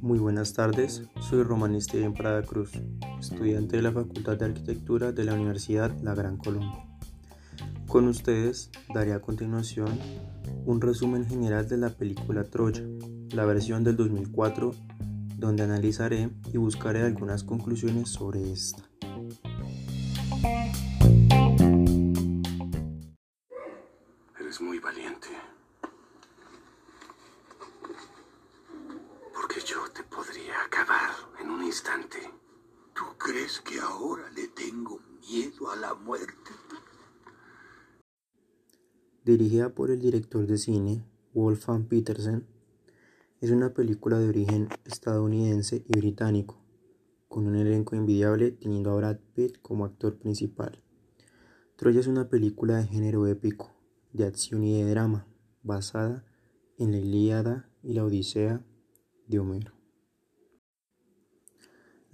Muy buenas tardes, soy Román Esteban Prada Cruz, estudiante de la Facultad de Arquitectura de la Universidad La Gran Colombia. Con ustedes daré a continuación un resumen general de la película Troya, la versión del 2004, donde analizaré y buscaré algunas conclusiones sobre esta. ¿Tú crees que ahora le tengo miedo a la muerte? Dirigida por el director de cine Wolfgang Petersen, es una película de origen estadounidense y británico, con un elenco envidiable teniendo a Brad Pitt como actor principal. Troya es una película de género épico, de acción y de drama, basada en la Ilíada y la Odisea de Homero.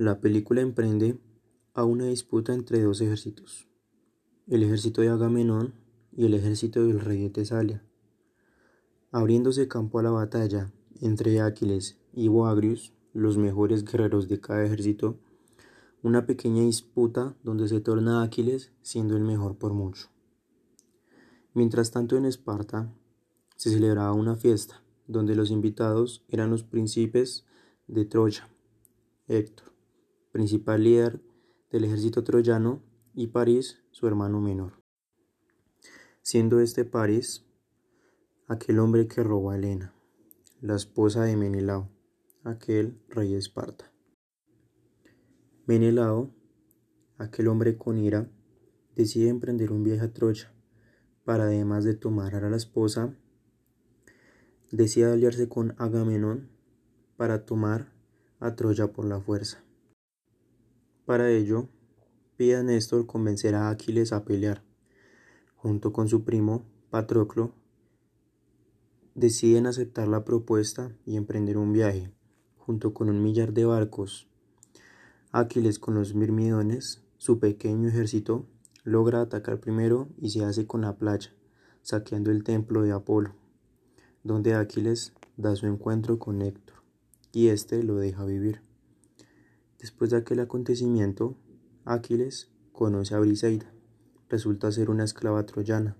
La película emprende a una disputa entre dos ejércitos, el ejército de Agamenón y el ejército del rey de Tesalia, abriéndose campo a la batalla entre Aquiles y Boagrius, los mejores guerreros de cada ejército, una pequeña disputa donde se torna Aquiles siendo el mejor por mucho. Mientras tanto en Esparta se celebraba una fiesta donde los invitados eran los príncipes de Troya, Héctor, principal líder del ejército troyano, y París, su hermano menor. Siendo este París aquel hombre que robó a Helena, la esposa de Menelao, aquel rey de Esparta. Menelao, aquel hombre con ira, decide emprender un viaje a Troya para además de tomar a la esposa, decide aliarse con Agamenón para tomar a Troya por la fuerza. Para ello, pide a Néstor convencer a Aquiles a pelear. Junto con su primo, Patroclo, deciden aceptar la propuesta y emprender un viaje, junto con un millar de barcos. Aquiles con los mirmidones, su pequeño ejército, logra atacar primero y se hace con la playa, saqueando el templo de Apolo, donde Aquiles da su encuentro con Héctor, y éste lo deja vivir. Después de aquel acontecimiento, Aquiles conoce a Briseida, resulta ser una esclava troyana,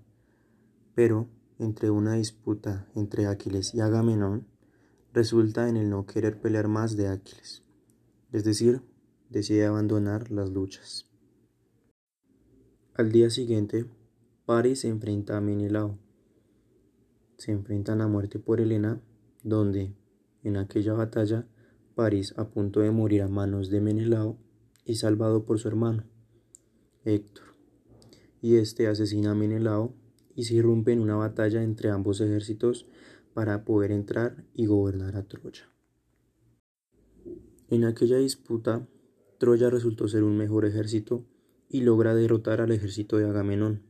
pero entre una disputa entre Aquiles y Agamenón, resulta en el no querer pelear más de Aquiles, es decir, decide abandonar las luchas. Al día siguiente, Paris se enfrenta a Menelao. Se enfrentan a muerte por Helena, donde, en aquella batalla, París, a punto de morir a manos de Menelao, es salvado por su hermano, Héctor, y este asesina a Menelao y se irrumpe en una batalla entre ambos ejércitos para poder entrar y gobernar a Troya. En aquella disputa, Troya resultó ser un mejor ejército y logra derrotar al ejército de Agamenón.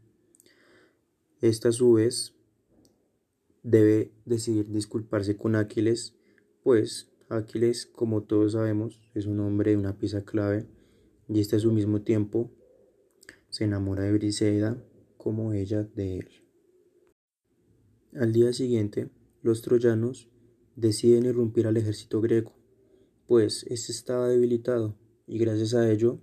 Esta a su vez debe decidir disculparse con Aquiles, pues Aquiles, como todos sabemos, es un hombre de una pieza clave y este a su mismo tiempo se enamora de Briseida como ella de él. Al día siguiente, los troyanos deciden irrumpir al ejército griego, pues éste estaba debilitado y gracias a ello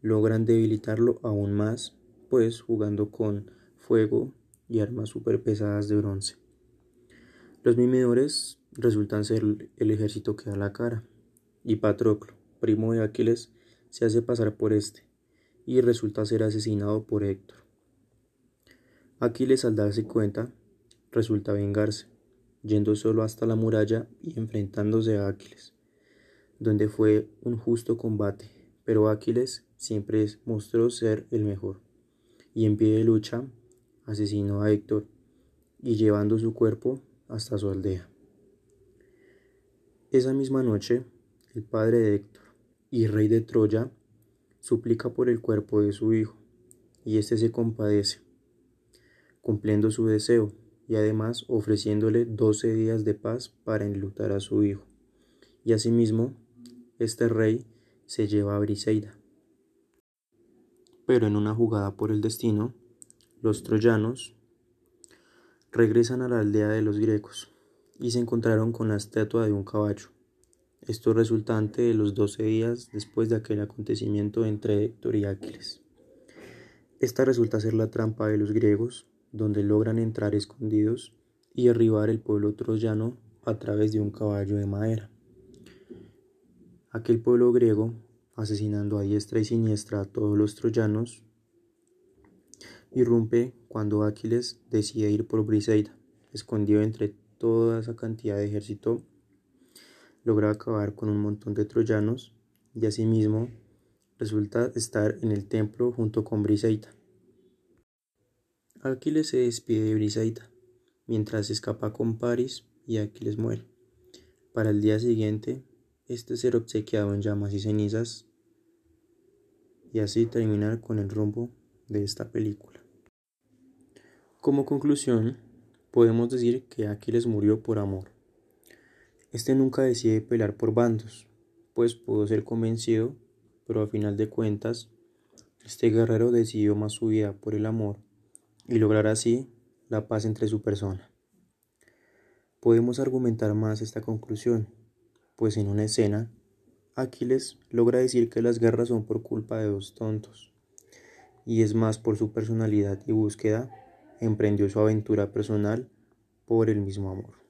logran debilitarlo aún más, pues jugando con fuego y armas super pesadas de bronce. Los mimidores resultan ser el ejército que da la cara, y Patroclo, primo de Aquiles, se hace pasar por este, y resulta ser asesinado por Héctor. Aquiles al darse cuenta, resulta vengarse, yendo solo hasta la muralla y enfrentándose a Aquiles, donde fue un justo combate, pero Aquiles siempre mostró ser el mejor, y en pie de lucha asesinó a Héctor y llevando su cuerpo hasta su aldea. Esa misma noche, el padre de Héctor y rey de Troya suplica por el cuerpo de su hijo, y éste se compadece, cumpliendo su deseo y además ofreciéndole doce días de paz para enlutar a su hijo. Y asimismo, este rey se lleva a Briseida. Pero en una jugada por el destino, los troyanos Regresan a la aldea de los griegos y se encontraron con la estatua de un caballo. Esto resultante de los doce días después de aquel acontecimiento entre Héctor y Aquiles. Esta resulta ser la trampa de los griegos, donde logran entrar escondidos y derribar el pueblo troyano a través de un caballo de madera. Aquel pueblo griego, asesinando a diestra y siniestra a todos los troyanos, irrumpe cuando Aquiles decide ir por Briseida, escondido entre toda esa cantidad de ejército, logra acabar con un montón de troyanos y asimismo resulta estar en el templo junto con Briseida. Aquiles se despide de Briseida mientras escapa con Paris y Aquiles muere. Para el día siguiente, este ser obsequiado en llamas y cenizas y así terminar con el rumbo de esta película. Como conclusión, podemos decir que Aquiles murió por amor. Este nunca decide pelear por bandos, pues pudo ser convencido, pero a final de cuentas, este guerrero decidió más su vida por el amor y lograr así la paz entre su persona. Podemos argumentar más esta conclusión, pues en una escena, Aquiles logra decir que las guerras son por culpa de dos tontos, y es más por su personalidad y búsqueda, emprendió su aventura personal por el mismo amor.